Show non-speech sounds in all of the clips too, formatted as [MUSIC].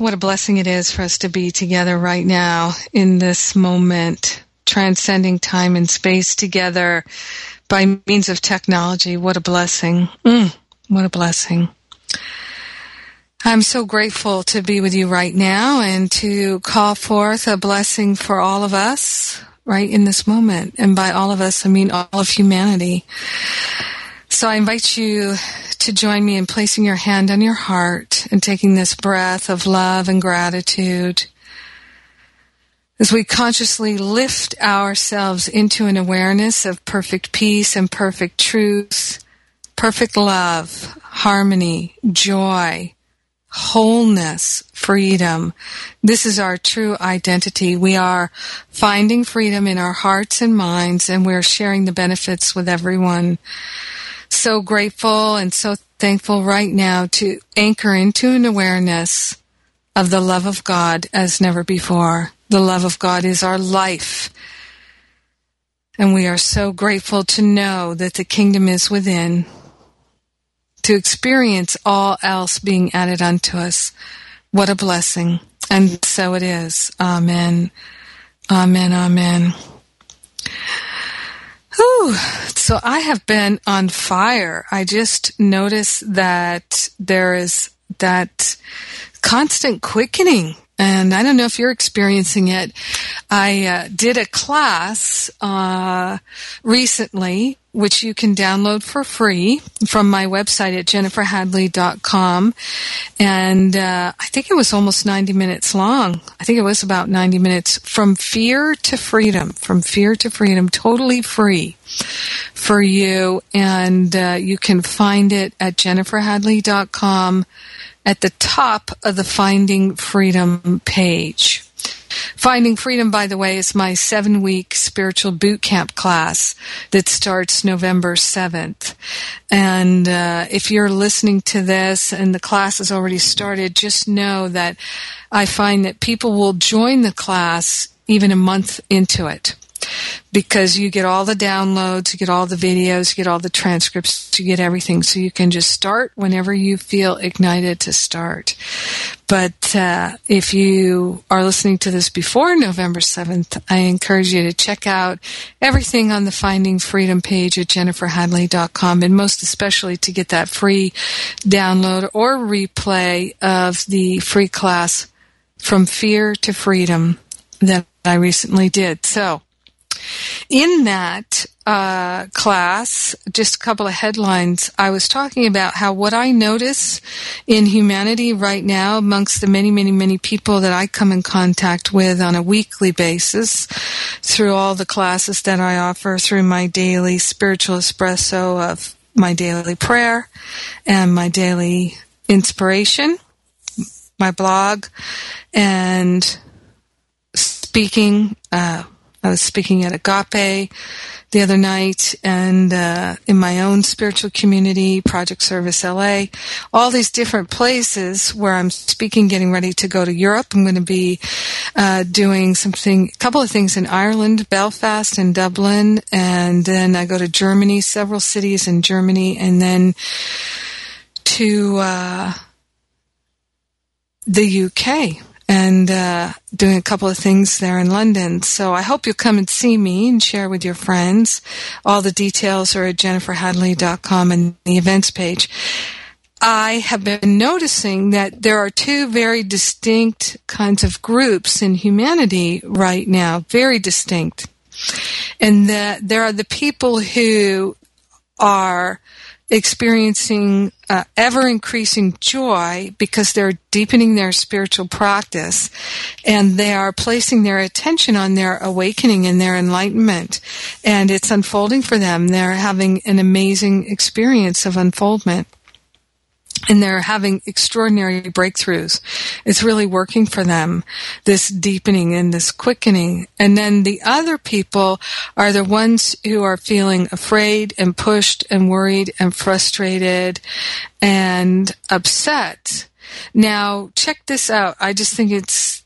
what a blessing it is for us to be together right now in this moment, transcending time and space together by means of technology. What a blessing. Mm, what a blessing. I'm so grateful to be with you right now and to call forth a blessing for all of us right in this moment. And by all of us, I mean all of humanity. So I invite you to join me in placing your hand on your heart and taking this breath of love and gratitude as we consciously lift ourselves into an awareness of perfect peace and perfect truth, perfect love, harmony, joy, wholeness, freedom. This is our true identity. We are finding freedom in our hearts and minds and we're sharing the benefits with everyone so grateful and so thankful right now to anchor into an awareness of the love of God as never before. The love of God is our life. And we are so grateful to know that the kingdom is within, to experience all else being added unto us. What a blessing. And so it is. Amen. Amen. Amen. So I have been on fire. I just noticed that there is that constant quickening. And I don't know if you're experiencing it. I uh, did a class uh, recently which you can download for free from my website at jenniferhadley.com. And uh, I think it was almost 90 minutes long. I think it was about 90 minutes from fear to freedom, from fear to freedom, totally free for you. And uh, you can find it at jenniferhadley.com at the top of the Finding Freedom page. Finding Freedom, by the way, is my seven week spiritual boot camp class that starts November 7th. And uh, if you're listening to this and the class has already started, just know that I find that people will join the class even a month into it because you get all the downloads, you get all the videos, you get all the transcripts, you get everything. So you can just start whenever you feel ignited to start. But uh, if you are listening to this before November 7th, I encourage you to check out everything on the Finding Freedom page at jenniferhadley.com and most especially to get that free download or replay of the free class From Fear to Freedom that I recently did. So, in that uh, class, just a couple of headlines, I was talking about how what I notice in humanity right now, amongst the many, many, many people that I come in contact with on a weekly basis, through all the classes that I offer, through my daily spiritual espresso of my daily prayer and my daily inspiration, my blog, and speaking. Uh, I was speaking at Agape the other night and uh, in my own spiritual community, Project Service LA, all these different places where I'm speaking, getting ready to go to Europe. I'm going to be uh, doing something, a couple of things in Ireland, Belfast and Dublin, and then I go to Germany, several cities in Germany, and then to uh, the UK and uh, doing a couple of things there in London. So I hope you'll come and see me and share with your friends. All the details are at jenniferhadley.com and the events page. I have been noticing that there are two very distinct kinds of groups in humanity right now, very distinct. And that there are the people who are experiencing uh, ever increasing joy because they're deepening their spiritual practice and they are placing their attention on their awakening and their enlightenment. And it's unfolding for them. They're having an amazing experience of unfoldment and they're having extraordinary breakthroughs. It's really working for them, this deepening and this quickening. And then the other people are the ones who are feeling afraid and pushed and worried and frustrated and upset. Now, check this out. I just think it's,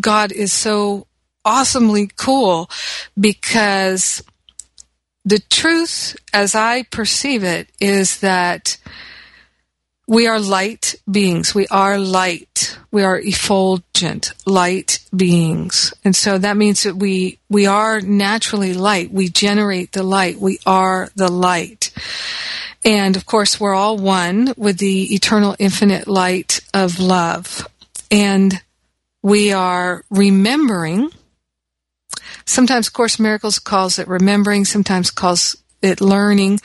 God is so awesomely cool because the truth as I perceive it is that we are light beings. We are light. We are effulgent, light beings. And so that means that we, we are naturally light. We generate the light. We are the light. And of course, we're all one with the eternal infinite light of love. And we are remembering. Sometimes Course Miracles calls it remembering, sometimes calls it learning,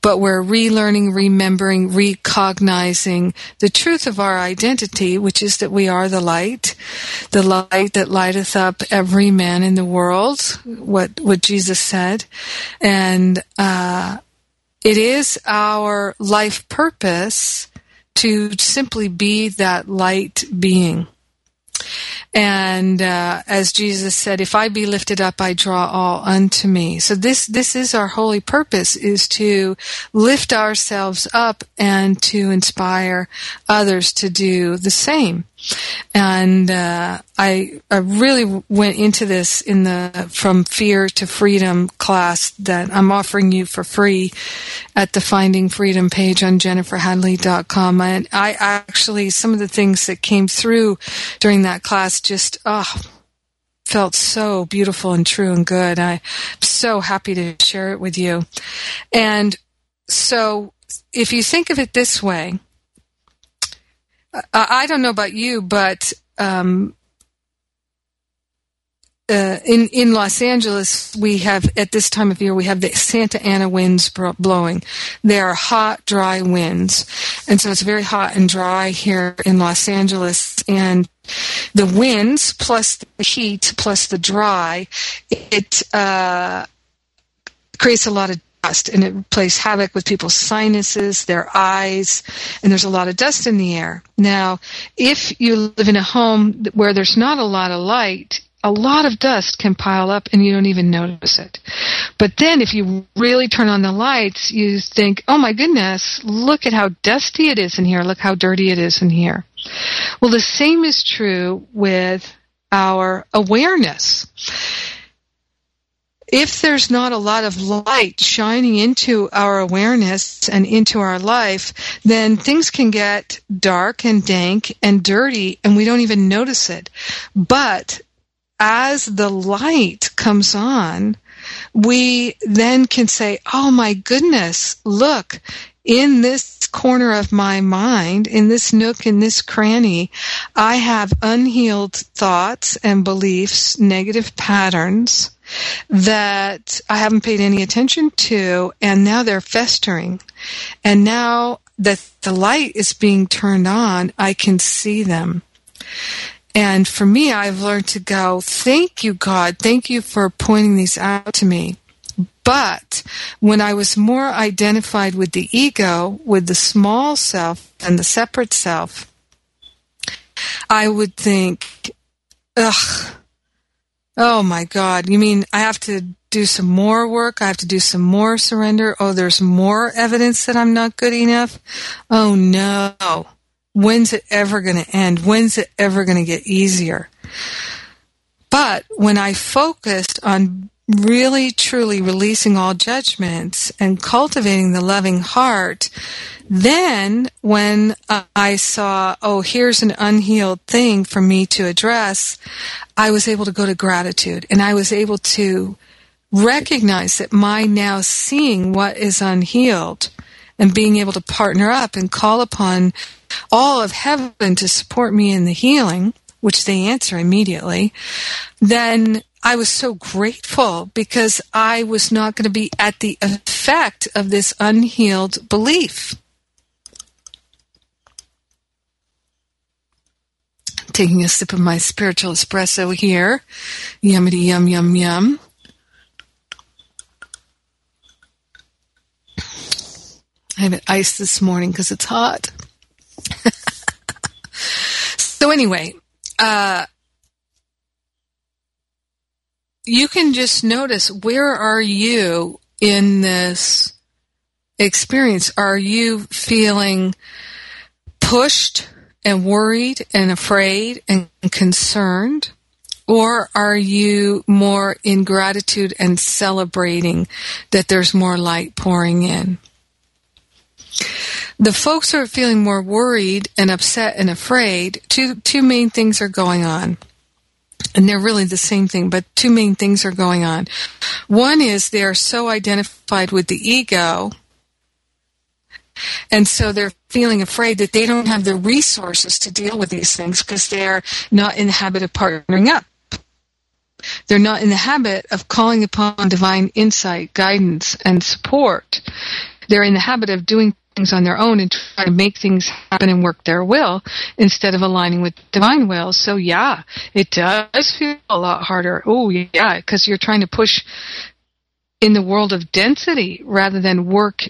but we're relearning, remembering, recognizing the truth of our identity, which is that we are the light, the light that lighteth up every man in the world, what, what Jesus said. And, uh, it is our life purpose to simply be that light being. And uh, as Jesus said, "If I be lifted up, I draw all unto me." So this this is our holy purpose: is to lift ourselves up and to inspire others to do the same and uh, I, I really went into this in the from fear to freedom class that I'm offering you for free at the Finding Freedom page on jenniferhadley.com. And I actually some of the things that came through during that class just oh felt so beautiful and true and good. I'm so happy to share it with you. And so if you think of it this way, I don't know about you, but um, uh, in in Los Angeles, we have at this time of year we have the Santa Ana winds blowing. They are hot, dry winds, and so it's very hot and dry here in Los Angeles. And the winds plus the heat plus the dry, it uh, creates a lot of and it plays havoc with people's sinuses, their eyes, and there's a lot of dust in the air. Now, if you live in a home where there's not a lot of light, a lot of dust can pile up and you don't even notice it. But then if you really turn on the lights, you think, oh my goodness, look at how dusty it is in here. Look how dirty it is in here. Well, the same is true with our awareness if there's not a lot of light shining into our awareness and into our life, then things can get dark and dank and dirty and we don't even notice it. But as the light comes on, we then can say, Oh my goodness, look, in this corner of my mind, in this nook, in this cranny, I have unhealed thoughts and beliefs, negative patterns that I haven't paid any attention to, and now they're festering. And now that the light is being turned on, I can see them. And for me, I've learned to go, thank you, God. Thank you for pointing these out to me. But when I was more identified with the ego, with the small self and the separate self, I would think, ugh, Oh my God. You mean I have to do some more work? I have to do some more surrender? Oh, there's more evidence that I'm not good enough? Oh no. When's it ever going to end? When's it ever going to get easier? But when I focused on really truly releasing all judgments and cultivating the loving heart, then when I saw, oh, here's an unhealed thing for me to address, I was able to go to gratitude. And I was able to recognize that my now seeing what is unhealed and being able to partner up and call upon all of heaven to support me in the healing, which they answer immediately, then I was so grateful because I was not going to be at the effect of this unhealed belief. Taking a sip of my spiritual espresso here. Yummity yum yum yum. I have it iced this morning because it's hot. [LAUGHS] so anyway, uh, you can just notice where are you in this experience? Are you feeling pushed and worried and afraid and concerned? Or are you more in gratitude and celebrating that there's more light pouring in? The folks who are feeling more worried and upset and afraid, two, two main things are going on and they're really the same thing, but two main things are going on. One is they're so identified with the ego, and so they're feeling afraid that they don't have the resources to deal with these things because they're not in the habit of partnering up. They're not in the habit of calling upon divine insight, guidance, and support. They're in the habit of doing things on their own and try to make things happen and work their will instead of aligning with divine will. So yeah, it does feel a lot harder. Oh yeah, because you're trying to push in the world of density rather than work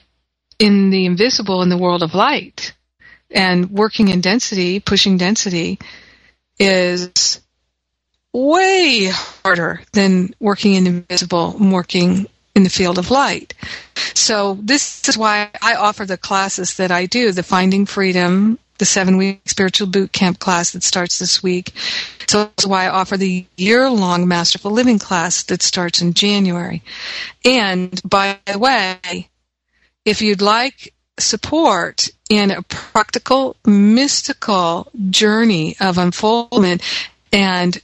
in the invisible in the world of light. And working in density, pushing density is way harder than working in invisible, working in the field of light. So this is why I offer the classes that I do, the Finding Freedom, the seven week spiritual boot camp class that starts this week. So that's why I offer the year long Masterful Living class that starts in January. And by the way, if you'd like support in a practical, mystical journey of unfoldment and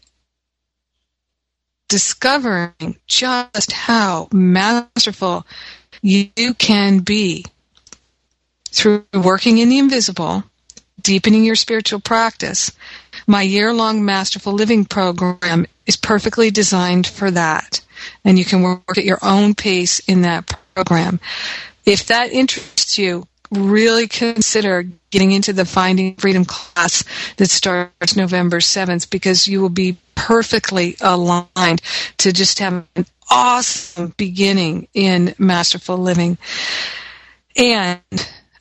discovering just how masterful you can be through working in the invisible, deepening your spiritual practice. My year long Masterful Living program is perfectly designed for that. And you can work at your own pace in that program. If that interests you, really consider getting into the Finding Freedom class that starts November 7th because you will be perfectly aligned to just have an awesome beginning in Masterful Living. And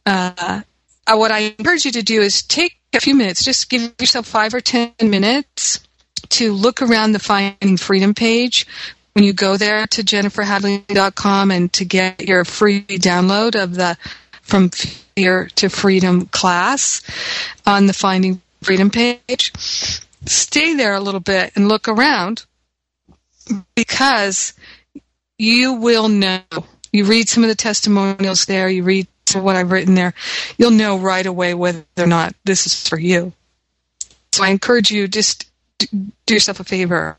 uh, uh, what I encourage you to do is take a few minutes, just give yourself five or ten minutes to look around the Finding Freedom page when you go there to jenniferhadley.com and to get your free download of the from fear to freedom class on the Finding Freedom page. Stay there a little bit and look around because you will know. You read some of the testimonials there, you read what I've written there, you'll know right away whether or not this is for you. So I encourage you just do yourself a favor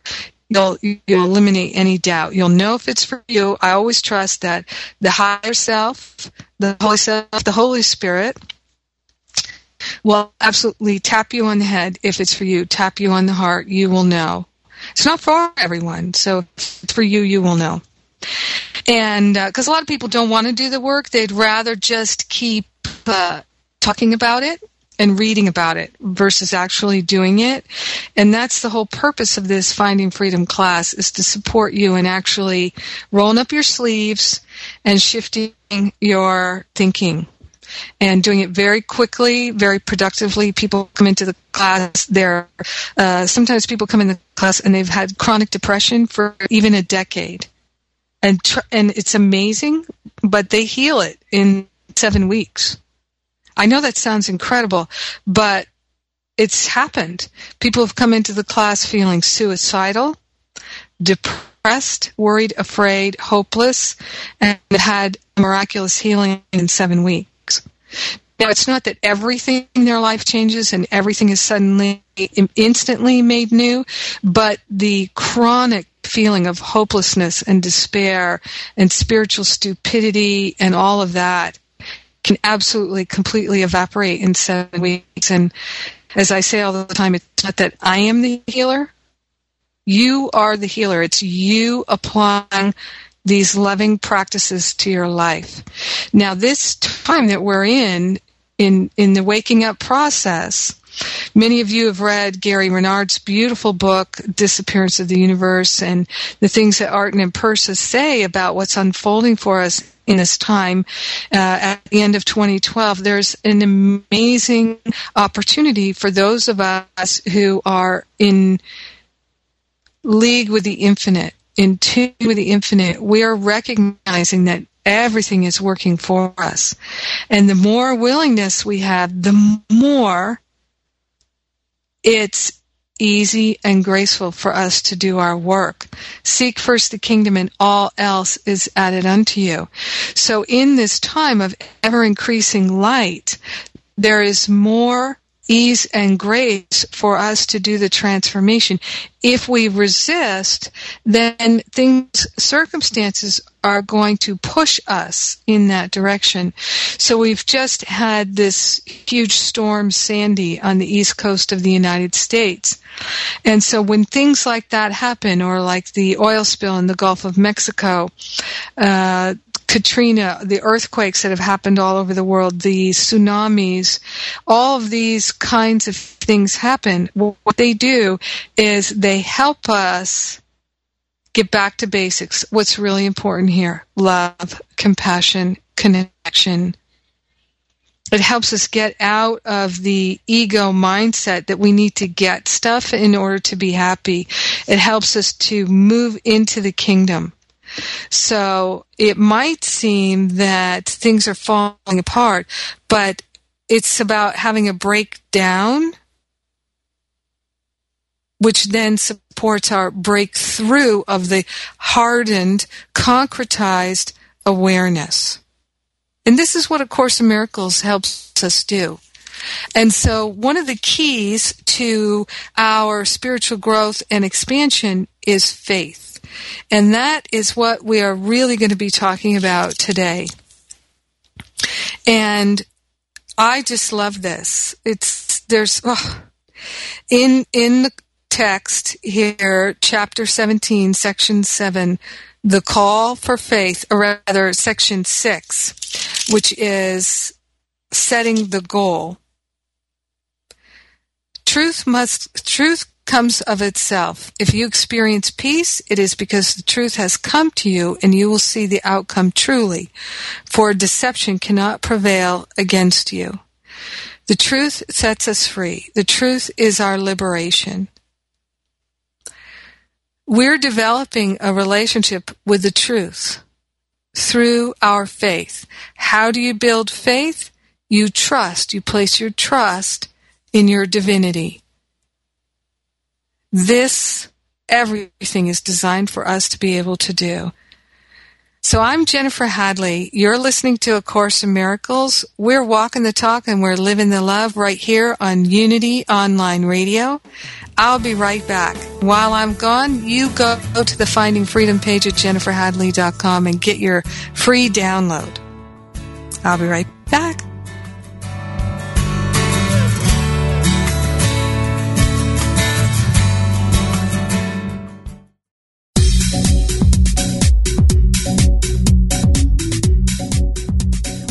you'll you'll eliminate any doubt. You'll know if it's for you. I always trust that the higher self, the holy self, the Holy Spirit will absolutely tap you on the head if it's for you. Tap you on the heart. You will know. It's not for everyone, so for you. You will know. And because uh, a lot of people don't want to do the work, they'd rather just keep uh, talking about it and reading about it versus actually doing it. And that's the whole purpose of this Finding Freedom class is to support you in actually rolling up your sleeves and shifting your thinking and doing it very quickly, very productively. People come into the class. There, uh, sometimes people come in the class and they've had chronic depression for even a decade, and tr- and it's amazing, but they heal it in seven weeks. I know that sounds incredible, but it's happened. People have come into the class feeling suicidal, depressed, worried, afraid, hopeless, and had miraculous healing in seven weeks. Now, it's not that everything in their life changes and everything is suddenly instantly made new, but the chronic feeling of hopelessness and despair and spiritual stupidity and all of that can absolutely completely evaporate in seven weeks. And as I say all the time, it's not that I am the healer. You are the healer. It's you applying these loving practices to your life. Now, this time that we're in, in, in the waking up process, Many of you have read Gary Renard's beautiful book, Disappearance of the Universe, and the things that Arten and Pursah say about what's unfolding for us in this time uh, at the end of 2012. There's an amazing opportunity for those of us who are in league with the infinite in tune with the infinite, we are recognizing that everything is working for us. And the more willingness we have, the more it's easy and graceful for us to do our work. Seek first the kingdom and all else is added unto you. So in this time of ever increasing light, there is more ease and grace for us to do the transformation. If we resist, then things, circumstances are going to push us in that direction. So we've just had this huge storm, Sandy, on the east coast of the United States. And so when things like that happen, or like the oil spill in the Gulf of Mexico, uh, Katrina, the earthquakes that have happened all over the world, the tsunamis, all of these kinds of things happen. What they do is they help us get back to basics. What's really important here? Love, compassion, connection. It helps us get out of the ego mindset that we need to get stuff in order to be happy. It helps us to move into the kingdom. So it might seem that things are falling apart, but it's about having a breakdown, which then supports our breakthrough of the hardened, concretized awareness. And this is what A Course in Miracles helps us do. And so one of the keys to our spiritual growth and expansion is faith. And that is what we are really going to be talking about today. And I just love this. It's, there's, oh, in, in the text here, chapter 17, section 7, the call for faith, or rather section 6, which is setting the goal. Truth must, truth comes of itself. If you experience peace, it is because the truth has come to you and you will see the outcome truly, for deception cannot prevail against you. The truth sets us free. The truth is our liberation. We're developing a relationship with the truth through our faith. How do you build faith? You trust. You place your trust in your divinity. This, everything is designed for us to be able to do. So I'm Jennifer Hadley. You're listening to A Course in Miracles. We're walking the talk and we're living the love right here on Unity Online Radio. I'll be right back. While I'm gone, you go to the Finding Freedom page at jenniferhadley.com and get your free download. I'll be right back.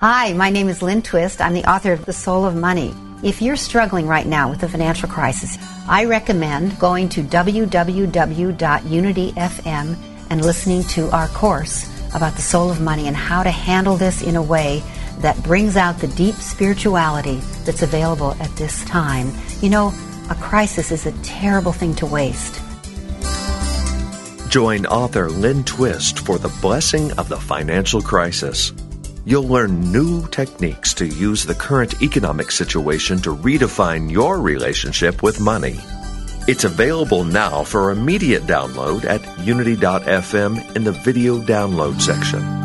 Hi, my name is Lynn Twist. I'm the author of The Soul of Money. If you're struggling right now with a financial crisis, I recommend going to www.unityfm and listening to our course about the soul of money and how to handle this in a way that brings out the deep spirituality that's available at this time. You know, a crisis is a terrible thing to waste. Join author Lynn Twist for the blessing of the financial crisis. You'll learn new techniques to use the current economic situation to redefine your relationship with money. It's available now for immediate download at unity.fm in the video download section.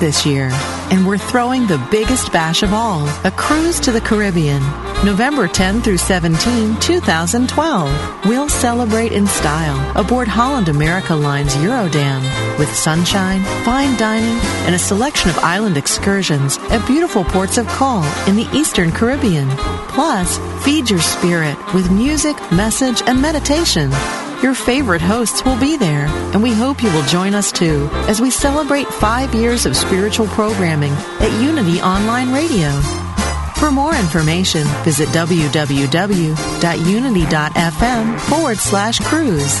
This year, and we're throwing the biggest bash of all a cruise to the Caribbean. November 10 through 17, 2012. We'll celebrate in style aboard Holland America Line's Eurodam with sunshine, fine dining, and a selection of island excursions at beautiful ports of call in the Eastern Caribbean. Plus, feed your spirit with music, message, and meditation. Your favorite hosts will be there, and we hope you will join us too as we celebrate five years of spiritual programming at Unity Online Radio. For more information, visit www.unity.fm forward slash cruise.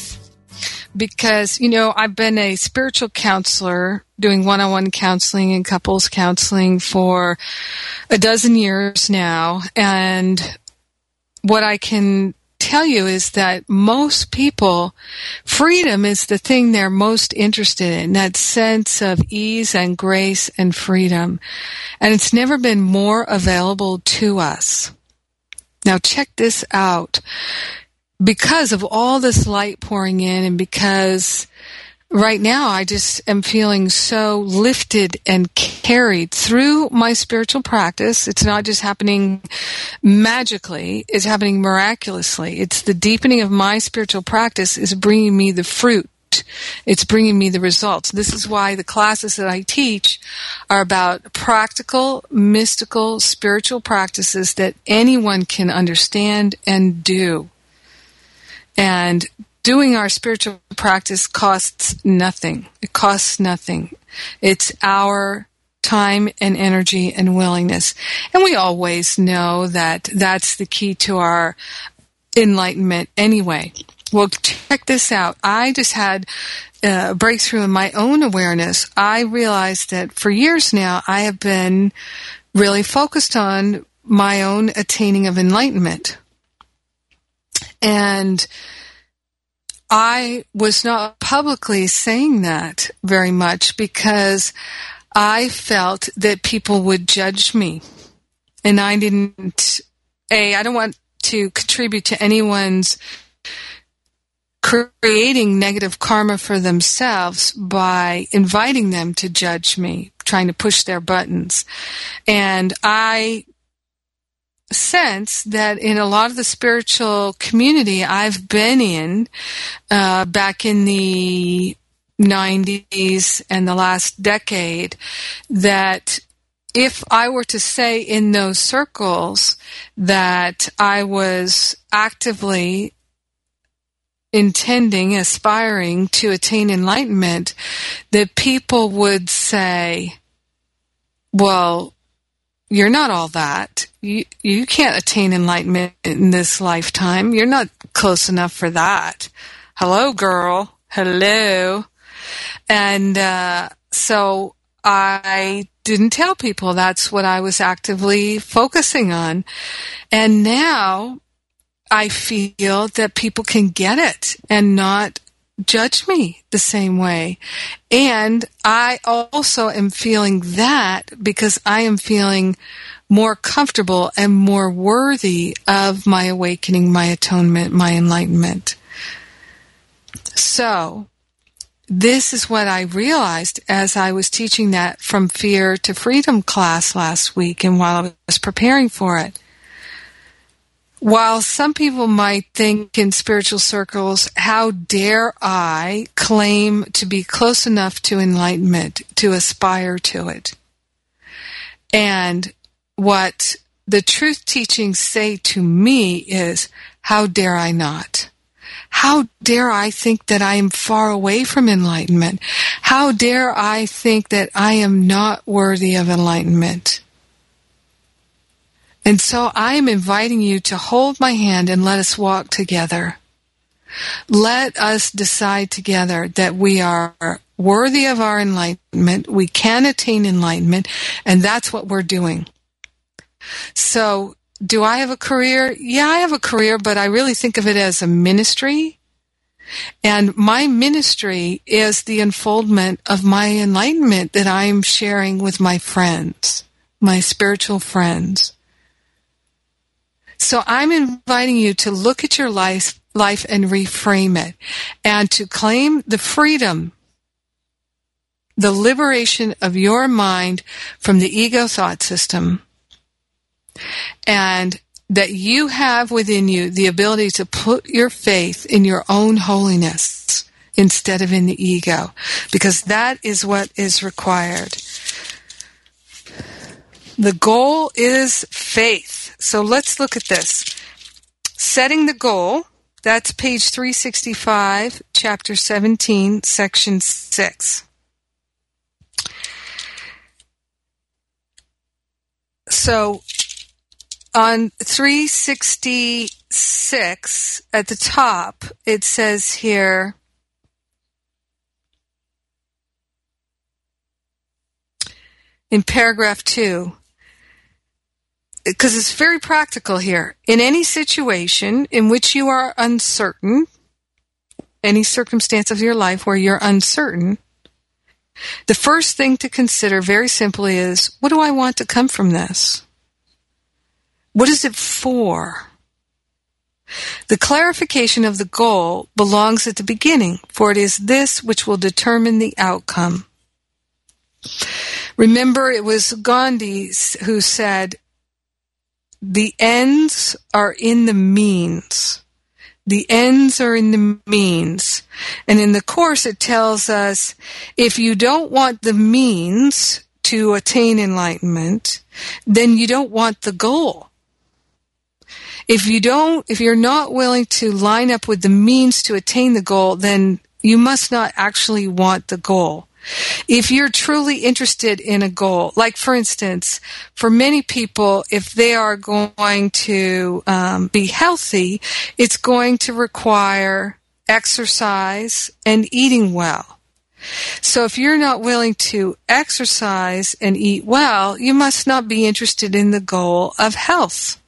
because, you know, I've been a spiritual counselor doing one on one counseling and couples counseling for a dozen years now. And what I can tell you is that most people, freedom is the thing they're most interested in, that sense of ease and grace and freedom. And it's never been more available to us. Now check this out because of all this light pouring in and because right now I just am feeling so lifted and carried through my spiritual practice. It's not just happening magically, it's happening miraculously. It's the deepening of my spiritual practice is bringing me the fruit. It's bringing me the results. This is why the classes that I teach are about practical, mystical, spiritual practices that anyone can understand and do. And doing our spiritual practice costs nothing. It costs nothing. It's our time and energy and willingness. And we always know that that's the key to our enlightenment anyway. Well, check this out. I just had a breakthrough in my own awareness. I realized that for years now, I have been really focused on my own attaining of enlightenment. And I was not publicly saying that very much because I felt that people would judge me. And I didn't, A, I don't want to contribute to anyone's creating negative karma for themselves by inviting them to judge me, trying to push their buttons. And I sense that in a lot of the spiritual community I've been in uh, back in the 90s and the last decade, that if I were to say in those circles that I was actively intending, aspiring to attain enlightenment, that people would say, well, you're not all that. You, you can't attain enlightenment in this lifetime. You're not close enough for that. Hello, girl. Hello. And, uh, so I didn't tell people that's what I was actively focusing on. And now I feel that people can get it and not judge me the same way. And I also am feeling that because I am feeling more comfortable and more worthy of my awakening, my atonement, my enlightenment. So, this is what I realized as I was teaching that from fear to freedom class last week and while I was preparing for it. While some people might think in spiritual circles, how dare I claim to be close enough to enlightenment, to aspire to it? And what the truth teachings say to me is, how dare I not? How dare I think that I am far away from enlightenment? How dare I think that I am not worthy of enlightenment? And so I am inviting you to hold my hand and let us walk together. Let us decide together that we are worthy of our enlightenment. We can attain enlightenment, and that's what we're doing. So, do I have a career? Yeah, I have a career, but I really think of it as a ministry. And my ministry is the unfoldment of my enlightenment that I'm sharing with my friends, my spiritual friends. So I'm inviting you to look at your life, life and reframe it and to claim the freedom, the liberation of your mind from the ego thought system and that you have within you the ability to put your faith in your own holiness instead of in the ego because that is what is required. The goal is faith. So let's look at this. Setting the goal, that's page 365, chapter 17, section 6. So on 366 at the top, it says here, in paragraph 2 because it's very practical here. In any situation in which you are uncertain, any circumstance of your life where you're uncertain, the first thing to consider very simply is what do I want to come from this? What is it for? The clarification of the goal belongs at the beginning, for it is this which will determine the outcome. Remember, it was Gandhi who said, the ends are in the means. The ends are in the means. And in the Course, it tells us if you don't want the means to attain enlightenment, then you don't want the goal. If you don't, if you're not willing to line up with the means to attain the goal, then you must not actually want the goal. If you're truly interested in a goal, like for instance, for many people, if they are going to um, be healthy, it's going to require exercise and eating well. So if you're not willing to exercise and eat well, you must not be interested in the goal of health.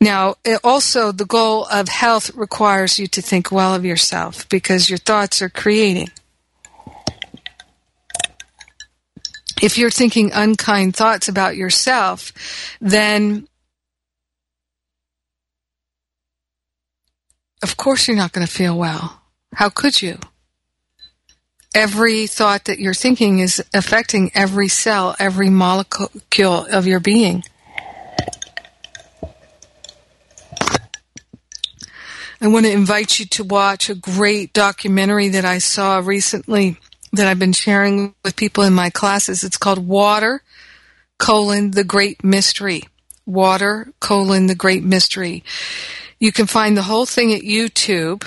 Now, uh, also the goal of health requires you to think well of yourself because your thoughts are creating. If you're thinking unkind thoughts about yourself, then of course you're not going to feel well. How could you? Every thought that you're thinking is affecting every cell, every molecule of your being. I want to invite you to watch a great documentary that I saw recently that I've been sharing with people in my classes. It's called Water, colon, the Great Mystery. Water, colon, the Great Mystery. You can find the whole thing at YouTube.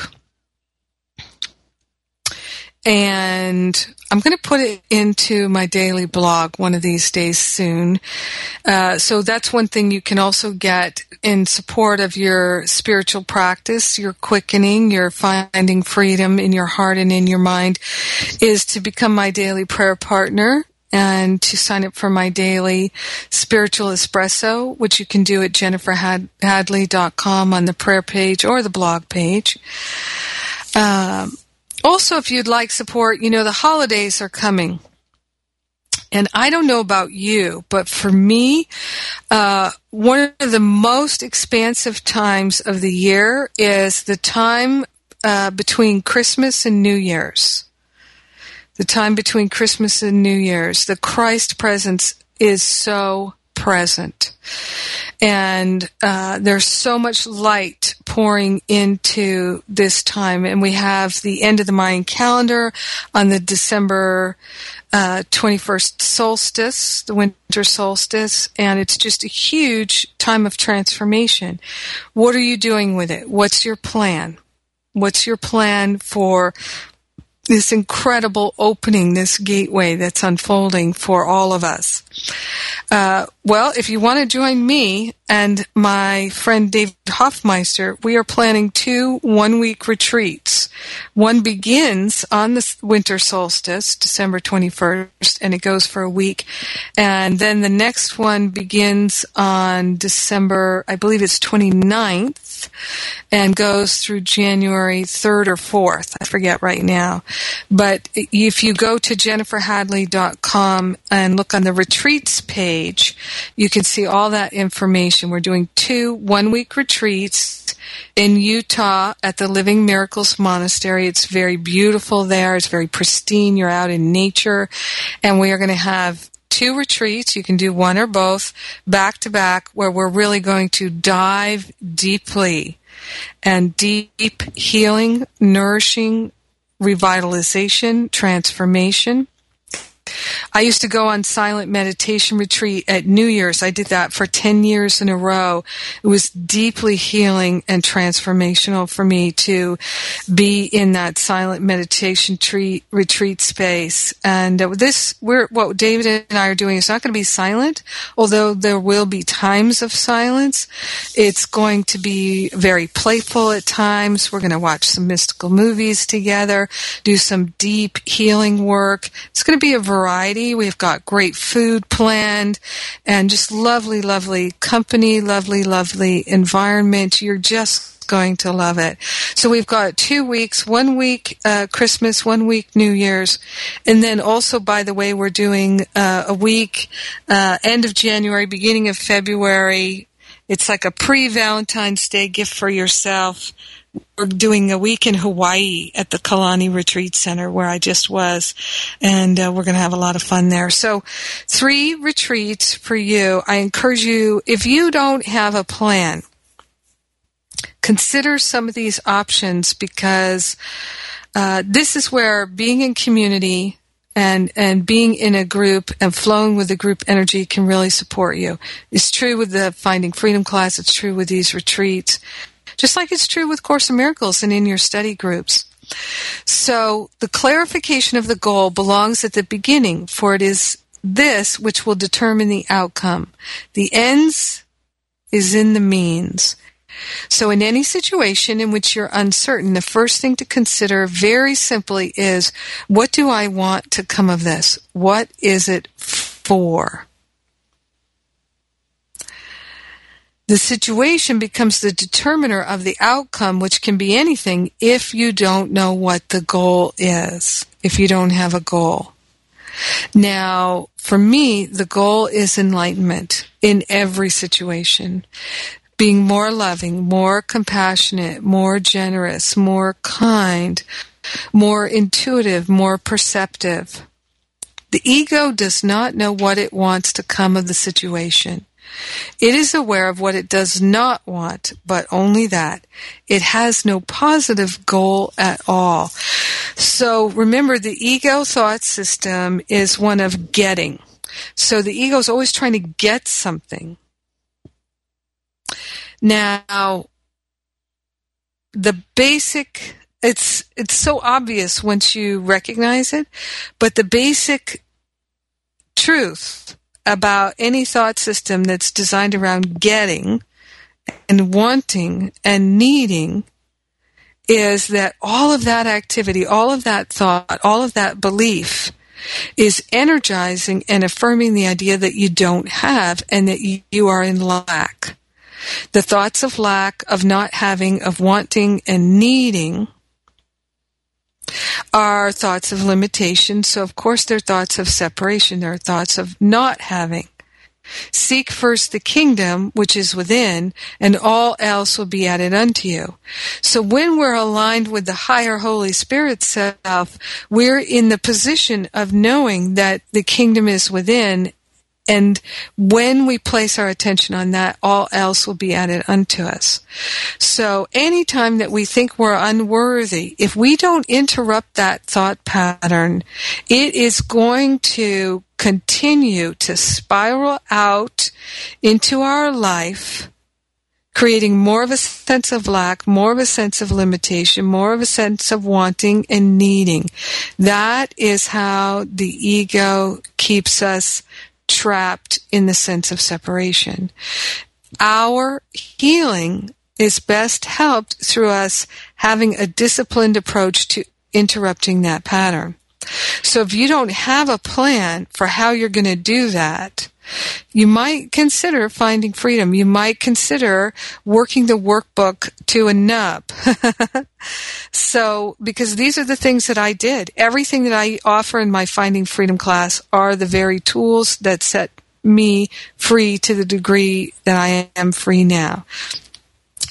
And I'm going to put it into my daily blog one of these days soon. Uh, so that's one thing you can also get in support of your spiritual practice, your quickening, your finding freedom in your heart and in your mind is to become my daily prayer partner and to sign up for my daily spiritual espresso, which you can do at jenniferhadley.com on the prayer page or the blog page. Um, also, if you'd like support, you know, the holidays are coming. And I don't know about you, but for me, uh, one of the most expansive times of the year is the time uh, between Christmas and New Year's. The time between Christmas and New Year's. The Christ presence is so present. And uh, there's so much light pouring into this time. And we have the end of the Mayan calendar on the December uh, 21st solstice, the winter solstice, and it's just a huge time of transformation. What are you doing with it? What's your plan? What's your plan for this incredible opening, this gateway that's unfolding for all of us. Uh, well, if you want to join me and my friend David Hoffmeister, we are planning two one week retreats. One begins on the winter solstice, December 21st, and it goes for a week. And then the next one begins on December, I believe it's 29th, and goes through January 3rd or 4th. I forget right now. But if you go to jenniferhadley.com and look on the retreats page, you can see all that information. We're doing two one week retreats in Utah at the Living Miracles Monastery. It's very beautiful there. It's very pristine. You're out in nature. And we are going to have two retreats. You can do one or both back to back where we're really going to dive deeply and deep healing, nourishing, revitalization, transformation I used to go on silent meditation retreat at New Year's. I did that for 10 years in a row. It was deeply healing and transformational for me to be in that silent meditation treat, retreat space. And uh, this, we're, what David and I are doing is not going to be silent, although there will be times of silence. It's going to be very playful at times. We're going to watch some mystical movies together, do some deep healing work. It's going to be a variety. We've got great food planned and just lovely, lovely company, lovely, lovely environment. You're just going to love it. So we've got two weeks, one week uh, Christmas, one week New Year's, and then also, by the way, we're doing uh, a week uh, end of January, beginning of February. It's like a pre-Valentine's Day gift for yourself we're doing a week in Hawaii at the Kalani Retreat Center where I just was, and uh, we're going to have a lot of fun there. So, three retreats for you. I encourage you, if you don't have a plan, consider some of these options because uh, this is where being in community and and being in a group and flowing with the group energy can really support you. It's true with the Finding Freedom class. It's true with these retreats just like it's true with Course in Miracles and in your study groups. So the clarification of the goal belongs at the beginning, for it is this which will determine the outcome. The ends is in the means. So in any situation in which you're uncertain, the first thing to consider very simply is, what do I want to come of this? What is it for? The situation becomes the determiner of the outcome, which can be anything if you don't know what the goal is, if you don't have a goal. Now, for me, the goal is enlightenment in every situation. Being more loving, more compassionate, more generous, more kind, more intuitive, more perceptive. The ego does not know what it wants to come of the situation. It is aware of what it does not want, but only that. It has no positive goal at all. So remember, the ego thought system is one of getting. So the ego is always trying to get something. Now, the basic it's it's so obvious once you recognize it, but the basic truth about any thought system that's designed around getting and wanting and needing is that all of that activity, all of that thought, all of that belief is energizing and affirming the idea that you don't have and that you are in lack. The thoughts of lack, of not having, of wanting and needing are thoughts of limitation. So of course they're thoughts of separation. They're thoughts of not having. Seek first the kingdom which is within, and all else will be added unto you. So when we're aligned with the higher Holy Spirit self, we're in the position of knowing that the kingdom is within and when we place our attention on that, all else will be added unto us. So anytime that we think we're unworthy, if we don't interrupt that thought pattern, it is going to continue to spiral out into our life creating more of a sense of lack, more of a sense of limitation, more of a sense of wanting and needing. That is how the ego keeps us trapped in the sense of separation. Our healing is best helped through us having a disciplined approach to interrupting that pattern. So if you don't have a plan for how you're going to do that, you might consider finding freedom. You might consider working the workbook to a nub. [LAUGHS] so, because these are the things that I did. Everything that I offer in my Finding Freedom class are the very tools that set me free to the degree that I am free now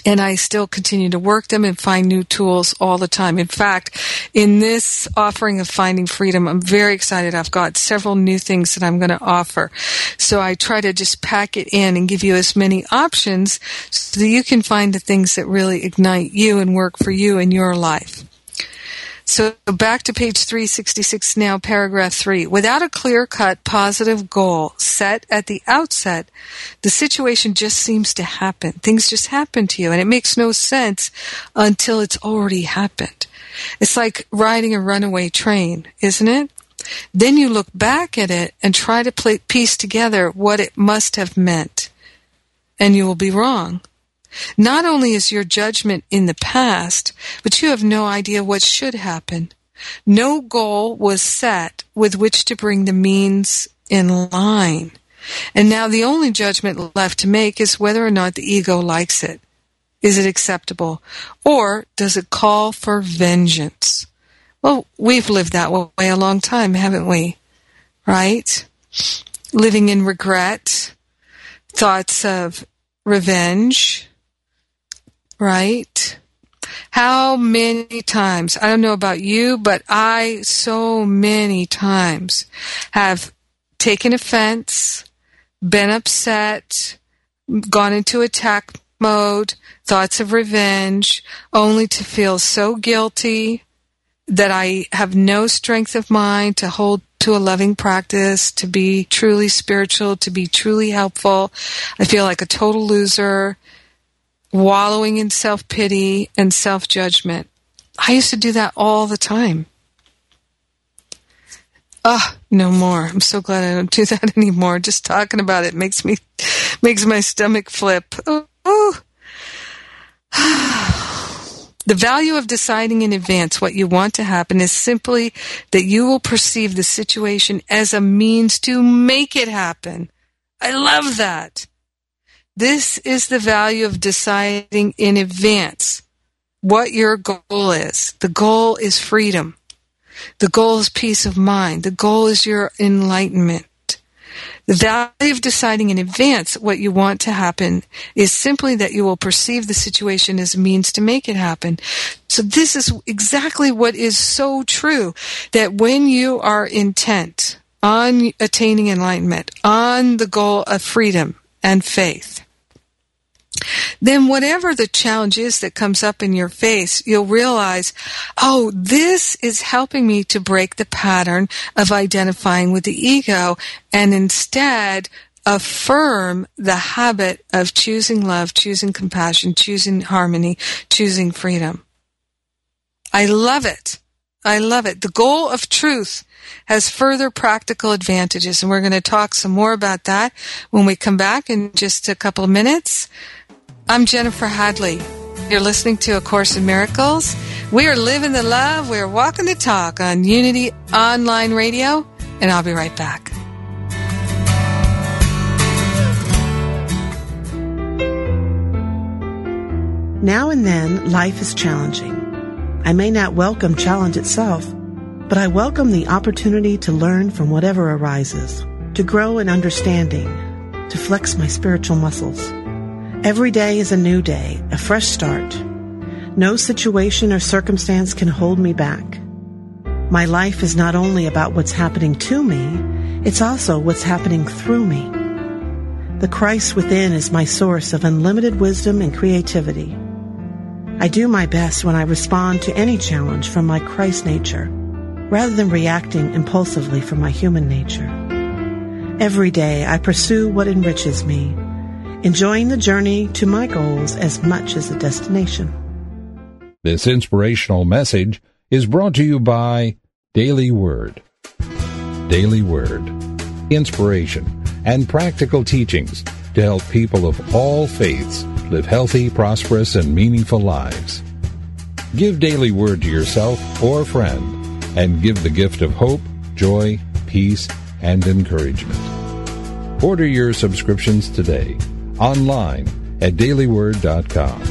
and I still continue to work them and find new tools all the time. In fact, in this offering of Finding Freedom, I'm very excited. I've got several new things that I'm going to offer. So I try to just pack it in and give you as many options so that you can find the things that really ignite you and work for you in your life. So back to page 366 now, paragraph 3. Without a clear cut positive goal set at the outset, the situation just seems to happen. Things just happen to you, and it makes no sense until it's already happened. It's like riding a runaway train, isn't it? Then you look back at it and try to piece together what it must have meant. And you will be wrong. Not only is your judgment in the past, but you have no idea what should happen. No goal was set with which to bring the means in line. And now the only judgment left to make is whether or not the ego likes it. Is it acceptable? Or does it call for vengeance? Well, we've lived that way a long time, haven't we? Right? Living in regret, thoughts of revenge, right? How many times, I don't know about you, but I so many times have taken offense, been upset, gone into attack mode, thoughts of revenge, only to feel so guilty that I have no strength of mind to hold to a loving practice, to be truly spiritual, to be truly helpful. I feel like a total loser wallowing in self pity and self judgment. I used to do that all the time. Oh, no more. I'm so glad I don't do [LAUGHS] that anymore. Just talking about it makes me makes my stomach flip. Oh. oh. [SIGHS] the value of deciding in advance what you want to happen is simply that you will perceive the situation as a means to make it happen. I love that. This is the value of deciding in advance what your goal is. The goal is freedom. The goal is peace of mind. The goal is your enlightenment. The value of deciding in advance what you want to happen is simply that you will perceive the situation as a means to make it happen. So this is exactly what is so true that when you are intent on attaining enlightenment, on the goal of freedom and faith, then whatever the challenge is that comes up in your face, you'll realize, oh, this is helping me to break the pattern of identifying with the ego and instead affirm the habit of choosing love, choosing compassion, choosing harmony, choosing freedom. I love it. I love it. The goal of truth has further practical advantages, and we're going to talk some more about that when we come back in just a couple of minutes. I'm Jennifer Hadley. You're listening to A Course in Miracles. We are living the love. We're walking the talk on Unity Online Radio, and I'll be right back. Now and then, life is challenging. I may not welcome challenge itself, but I welcome the opportunity to learn from whatever arises, to grow in understanding, to flex my spiritual muscles. Every day is a new day, a fresh start. No situation or circumstance can hold me back. My life is not only about what's happening to me, it's also what's happening through me. The Christ within is my source of unlimited wisdom and creativity. I do my best when I respond to any challenge from my Christ nature, rather than reacting impulsively from my human nature. Every day I pursue what enriches me, enjoying the journey to my goals as much as the destination. This inspirational message is brought to you by Daily Word. Daily Word. Inspiration and practical teachings to help people of all faiths live healthy, prosperous, and meaningful lives. Give Daily Word to yourself or a friend and give the gift of hope, joy, peace, and encouragement. Order your subscriptions today online at dailyword.com.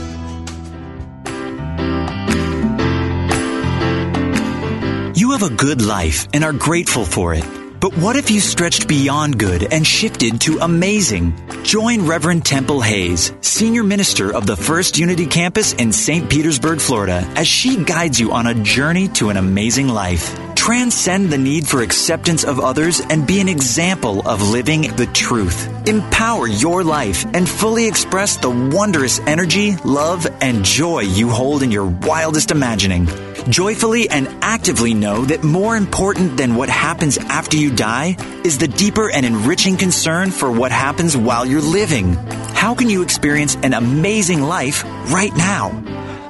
You have a good life and are grateful for it. But what if you stretched beyond good and shifted to amazing? Join Reverend Temple Hayes, Senior Minister of the First Unity Campus in St. Petersburg, Florida, as she guides you on a journey to an amazing life. Transcend the need for acceptance of others and be an example of living the truth. Empower your life and fully express the wondrous energy, love, and joy you hold in your wildest imagining. Joyfully and actively know that more important than what happens after you die is the deeper and enriching concern for what happens while you're living. How can you experience an amazing life right now?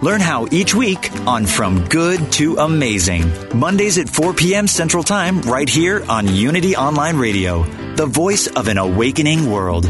Learn how each week on From Good to Amazing. Mondays at 4 p.m. Central Time, right here on Unity Online Radio, the voice of an awakening world.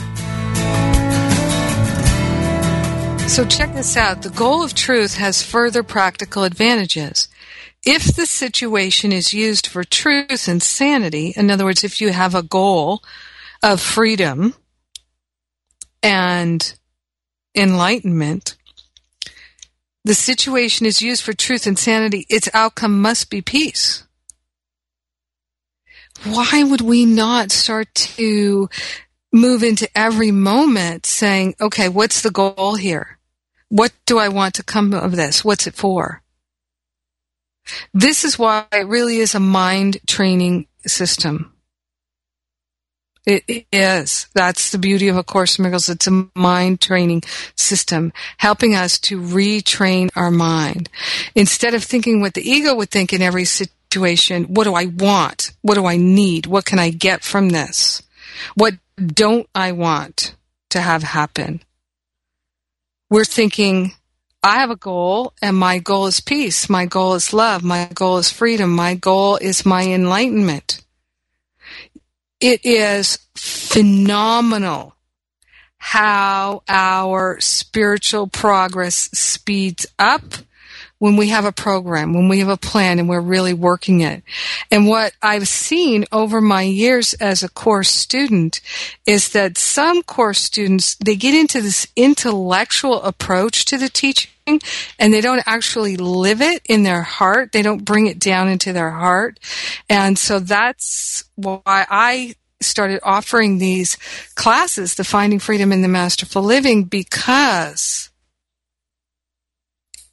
So check this out. The goal of truth has further practical advantages. If the situation is used for truth and sanity, in other words, if you have a goal of freedom and enlightenment, the situation is used for truth and sanity, its outcome must be peace. Why would we not start to move into every moment saying, okay, what's the goal here? What do I want to come of this? What's it for? This is why it really is a mind training system. It is. That's the beauty of A Course in Miracles. It's a mind training system, helping us to retrain our mind. Instead of thinking what the ego would think in every situation, what do I want? What do I need? What can I get from this? What don't I want to have happen? we're thinking, I have a goal and my goal is peace. My goal is love. My goal is freedom. My goal is my enlightenment. It is phenomenal how our spiritual progress speeds up when we have a program, when we have a plan and we're really working it. And what I've seen over my years as a course student is that some course students, they get into this intellectual approach to the teaching and they don't actually live it in their heart. They don't bring it down into their heart. And so that's why I started offering these classes, the Finding Freedom in the Masterful Living, because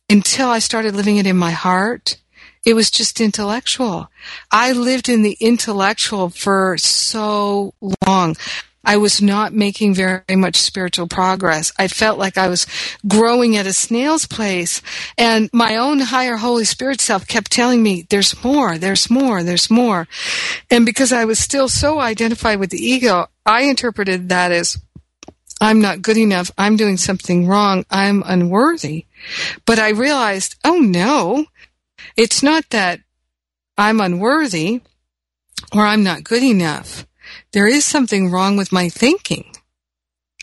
until I started living it in my heart, it was just intellectual. I lived in the intellectual for so long. I was not making very much spiritual progress. I felt like I was growing at a snail's pace and my own higher Holy Spirit self kept telling me, there's more, there's more, there's more. And because I was still so identified with the ego, I interpreted that as I'm not good enough. I'm doing something wrong. I'm unworthy. But I realized, oh no, it's not that I'm unworthy or I'm not good enough. There is something wrong with my thinking.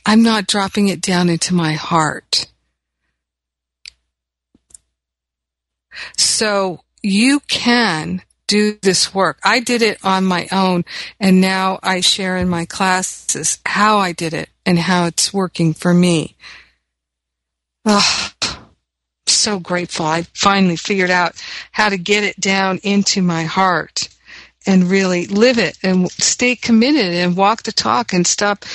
I'm not dropping it down into my heart. So you can do this work. I did it on my own and now I share in my classes how I did it and how it's working for me. Oh, so grateful. I finally figured out how to get it down into my heart and really live it and stay committed and walk the talk and stop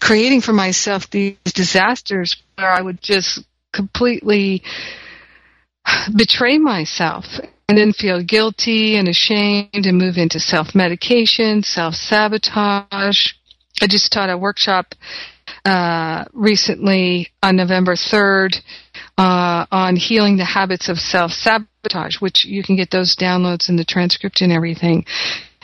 creating for myself these disasters where I would just completely betray myself and then feel guilty and ashamed and move into self medication, self sabotage. I just taught a workshop uh, recently on November 3rd uh, on healing the habits of self sabotage, which you can get those downloads and the transcript and everything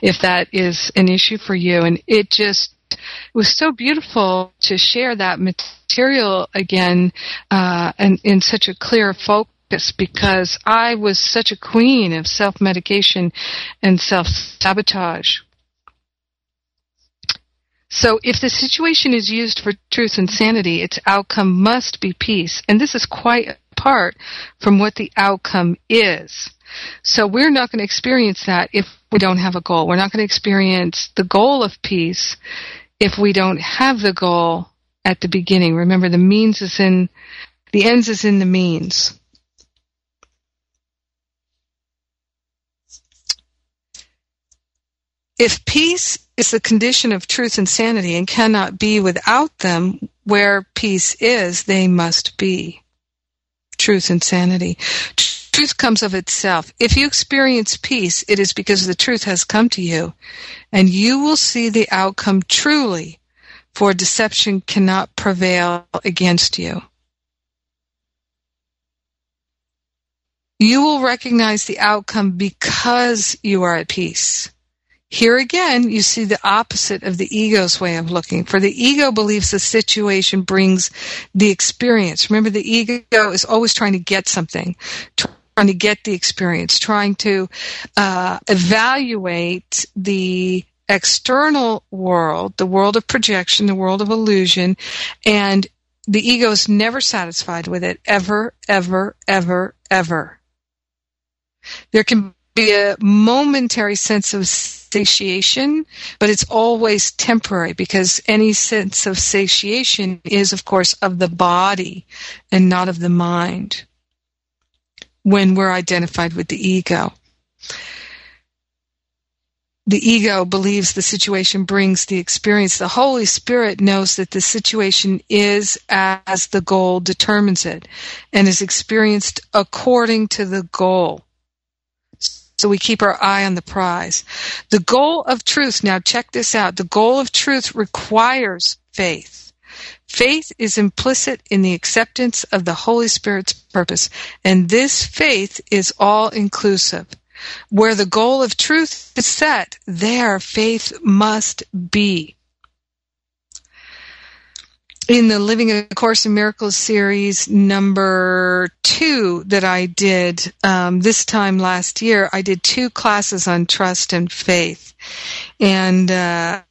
if that is an issue for you. And it just it was so beautiful to share that material again uh, and in such a clear focus because I was such a queen of self medication and self sabotage. So if the situation is used for truth and sanity, its outcome must be peace. And this is quite apart from what the outcome is. So we're not going to experience that if we don't have a goal. We're not going to experience the goal of peace if we don't have the goal at the beginning. Remember, the means is in, the ends is in the means. If peace is the condition of truth and sanity and cannot be without them, where peace is, they must be. Truth and sanity. Truth comes of itself. If you experience peace, it is because the truth has come to you, and you will see the outcome truly, for deception cannot prevail against you. You will recognize the outcome because you are at peace. Here again, you see the opposite of the ego's way of looking. For the ego believes the situation brings the experience. Remember, the ego is always trying to get something, trying to get the experience, trying to uh, evaluate the external world, the world of projection, the world of illusion, and the ego is never satisfied with it, ever, ever, ever, ever. There can be a momentary sense of satiation, but it's always temporary because any sense of satiation is, of course, of the body and not of the mind when we're identified with the ego. The ego believes the situation brings the experience. The Holy Spirit knows that the situation is as the goal determines it and is experienced according to the goal. So we keep our eye on the prize. The goal of truth, now check this out. The goal of truth requires faith. Faith is implicit in the acceptance of the Holy Spirit's purpose, and this faith is all inclusive. Where the goal of truth is set, there faith must be in the Living a Course in Miracles series number two that I did um, this time last year, I did two classes on trust and faith, and uh,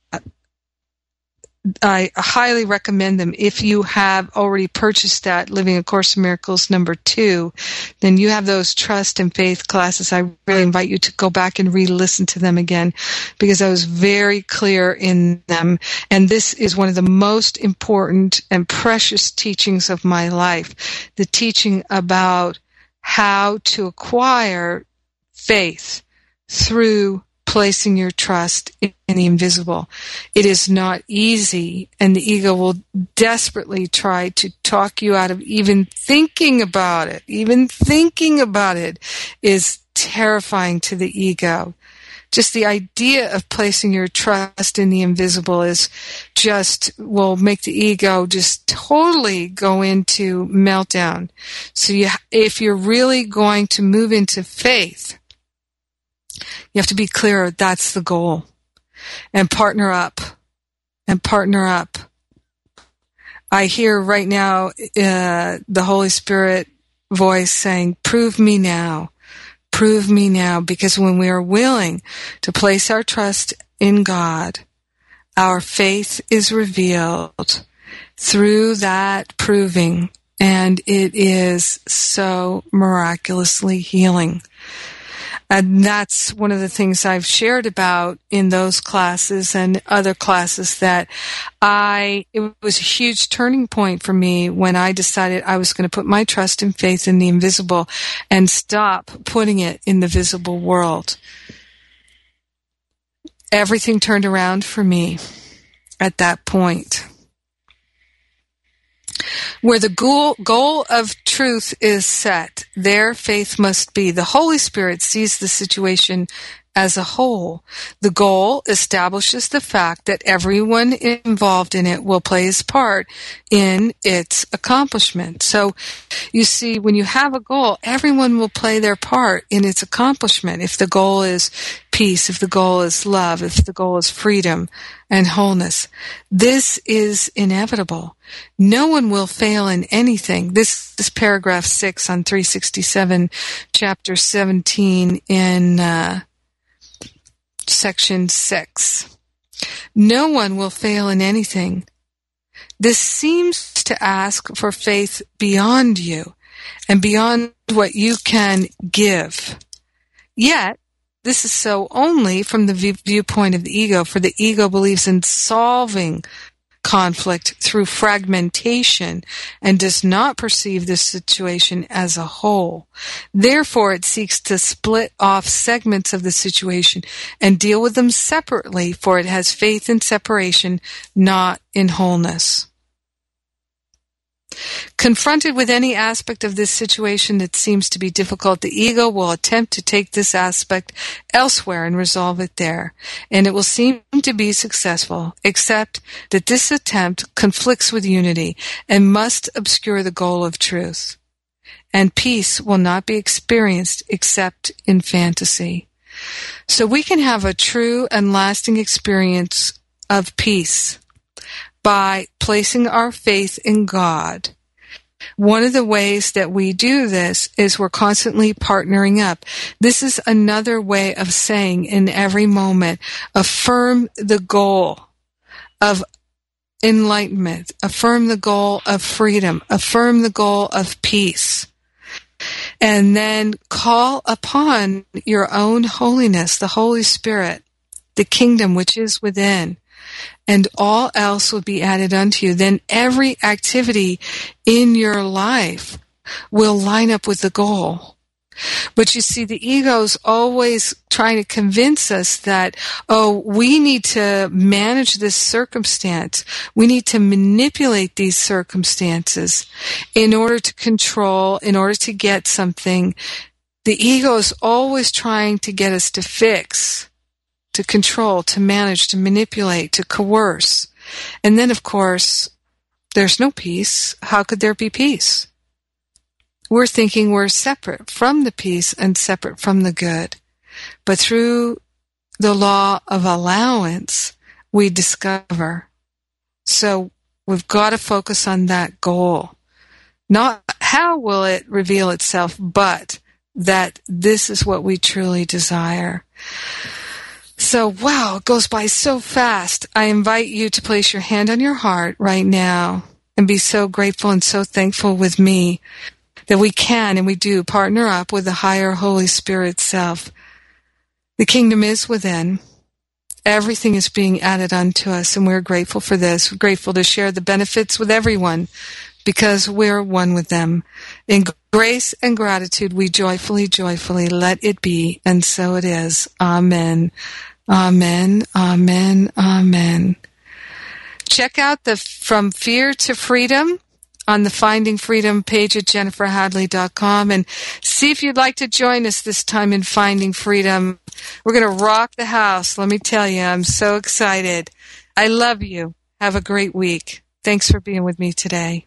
I highly recommend them. If you have already purchased that Living a Course in Miracles number two, then you have those trust and faith classes. I really invite you to go back and re-listen to them again because I was very clear in them. And this is one of the most important and precious teachings of my life. The teaching about how to acquire faith through placing your trust in the invisible. It is not easy, and the ego will desperately try to talk you out of even thinking about it. Even thinking about it is terrifying to the ego. Just the idea of placing your trust in the invisible is just will make the ego just totally go into meltdown. So you, if you're really going to move into faith, you have to be clear that's the goal. And partner up. And partner up. I hear right now uh, the Holy Spirit voice saying, Prove me now. Prove me now. Because when we are willing to place our trust in God, our faith is revealed through that proving, and it is so miraculously healing. And that's one of the things I've shared about in those classes and other classes that I, it was a huge turning point for me when I decided I was going to put my trust and faith in the invisible and stop putting it in the visible world. Everything turned around for me at that point. Where the goal, goal of truth is set, there faith must be. The Holy Spirit sees the situation as a whole. The goal establishes the fact that everyone involved in it will play his part in its accomplishment. So you see, when you have a goal, everyone will play their part in its accomplishment. If the goal is peace, if the goal is love, if the goal is freedom and wholeness, this is inevitable. No one will fail in anything. This is paragraph six on 367, chapter 17 in, uh, section 6. No one will fail in anything. This seems to ask for faith beyond you and beyond what you can give. Yet, this is so only from the viewpoint of the ego, for the ego believes in solving conflict through fragmentation and does not perceive the situation as a whole. Therefore, it seeks to split off segments of the situation and deal with them separately, for it has faith in separation, not in wholeness. Confronted with any aspect of this situation that seems to be difficult, the ego will attempt to take this aspect elsewhere and resolve it there. And it will seem to be successful, except that this attempt conflicts with unity and must obscure the goal of truth. And peace will not be experienced except in fantasy. So we can have a true and lasting experience of peace by placing our faith in God. One of the ways that we do this is we're constantly partnering up. This is another way of saying in every moment, affirm the goal of enlightenment, affirm the goal of freedom, affirm the goal of peace. And then call upon your own holiness, the Holy Spirit, the kingdom which is within, and all else will be added unto you, then every activity in your life will line up with the goal. But you see, the ego's always trying to convince us that, oh, we need to manage this circumstance. We need to manipulate these circumstances in order to control, in order to get something. The ego is always trying to get us to fix to control, to manage, to manipulate, to coerce. And then, of course, there's no peace. How could there be peace? We're thinking we're separate from the peace and separate from the good. But through the law of allowance, we discover. So we've got to focus on that goal. Not how will it reveal itself, but that this is what we truly desire. So, wow, it goes by so fast. I invite you to place your hand on your heart right now and be so grateful and so thankful with me that we can and we do partner up with the higher Holy Spirit self. The kingdom is within. Everything is being added unto us, and we're grateful for this. We're grateful to share the benefits with everyone because we're one with them. In grace and gratitude, we joyfully, joyfully let it be, and so it is. Amen. Amen. Amen. Amen. Check out the From Fear to Freedom on the Finding Freedom page at jenniferhadley.com and see if you'd like to join us this time in Finding Freedom. We're going to rock the house. Let me tell you, I'm so excited. I love you. Have a great week. Thanks for being with me today.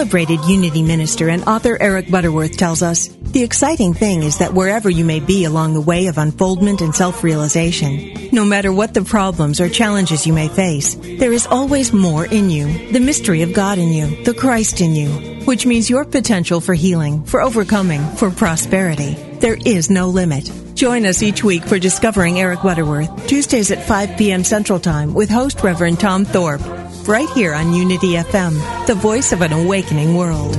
Celebrated Unity minister and author Eric Butterworth tells us the exciting thing is that wherever you may be along the way of unfoldment and self-realization, no matter what the problems or challenges you may face, there is always more in you, the mystery of God in you, the Christ in you, which means your potential for healing, for overcoming, for prosperity. There is no limit. Join us each week for Discovering Eric Butterworth, Tuesdays at 5 p.m. Central Time with host Reverend Tom Thorpe, right here on Unity FM, the voice of an awakening world.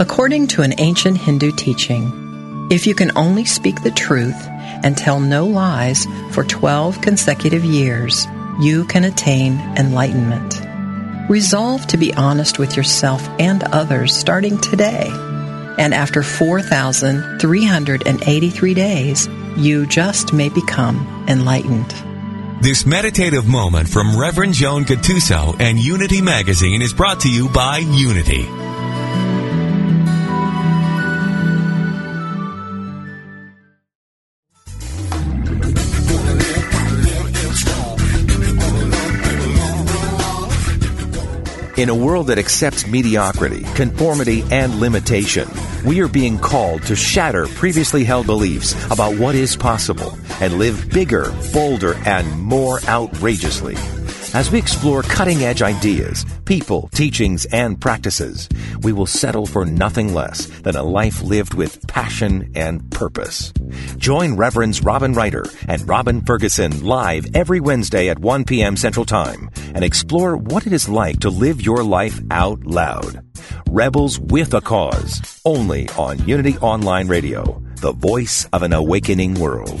According to an ancient Hindu teaching, if you can only speak the truth and tell no lies for 12 consecutive years, you can attain enlightenment. Resolve to be honest with yourself and others starting today. And after 4,383 days, you just may become enlightened. This meditative moment from Reverend Joan Gattuso and Unity Magazine is brought to you by Unity. In a world that accepts mediocrity, conformity, and limitation, we are being called to shatter previously held beliefs about what is possible and live bigger, bolder, and more outrageously. As we explore cutting edge ideas, people, teachings, and practices, we will settle for nothing less than a life lived with passion and purpose. Join Reverends Robin Ryder and Robin Ferguson live every Wednesday at 1 p.m. Central Time and explore what it is like to live your life out loud. Rebels with a Cause, only on Unity Online Radio, the voice of an awakening world.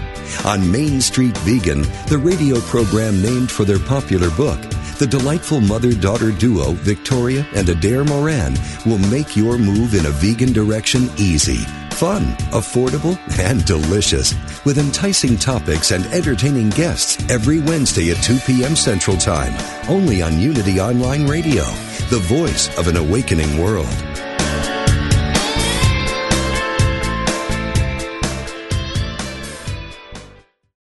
On Main Street Vegan, the radio program named for their popular book, the delightful mother-daughter duo, Victoria and Adair Moran, will make your move in a vegan direction easy, fun, affordable, and delicious. With enticing topics and entertaining guests every Wednesday at 2 p.m. Central Time, only on Unity Online Radio, the voice of an awakening world.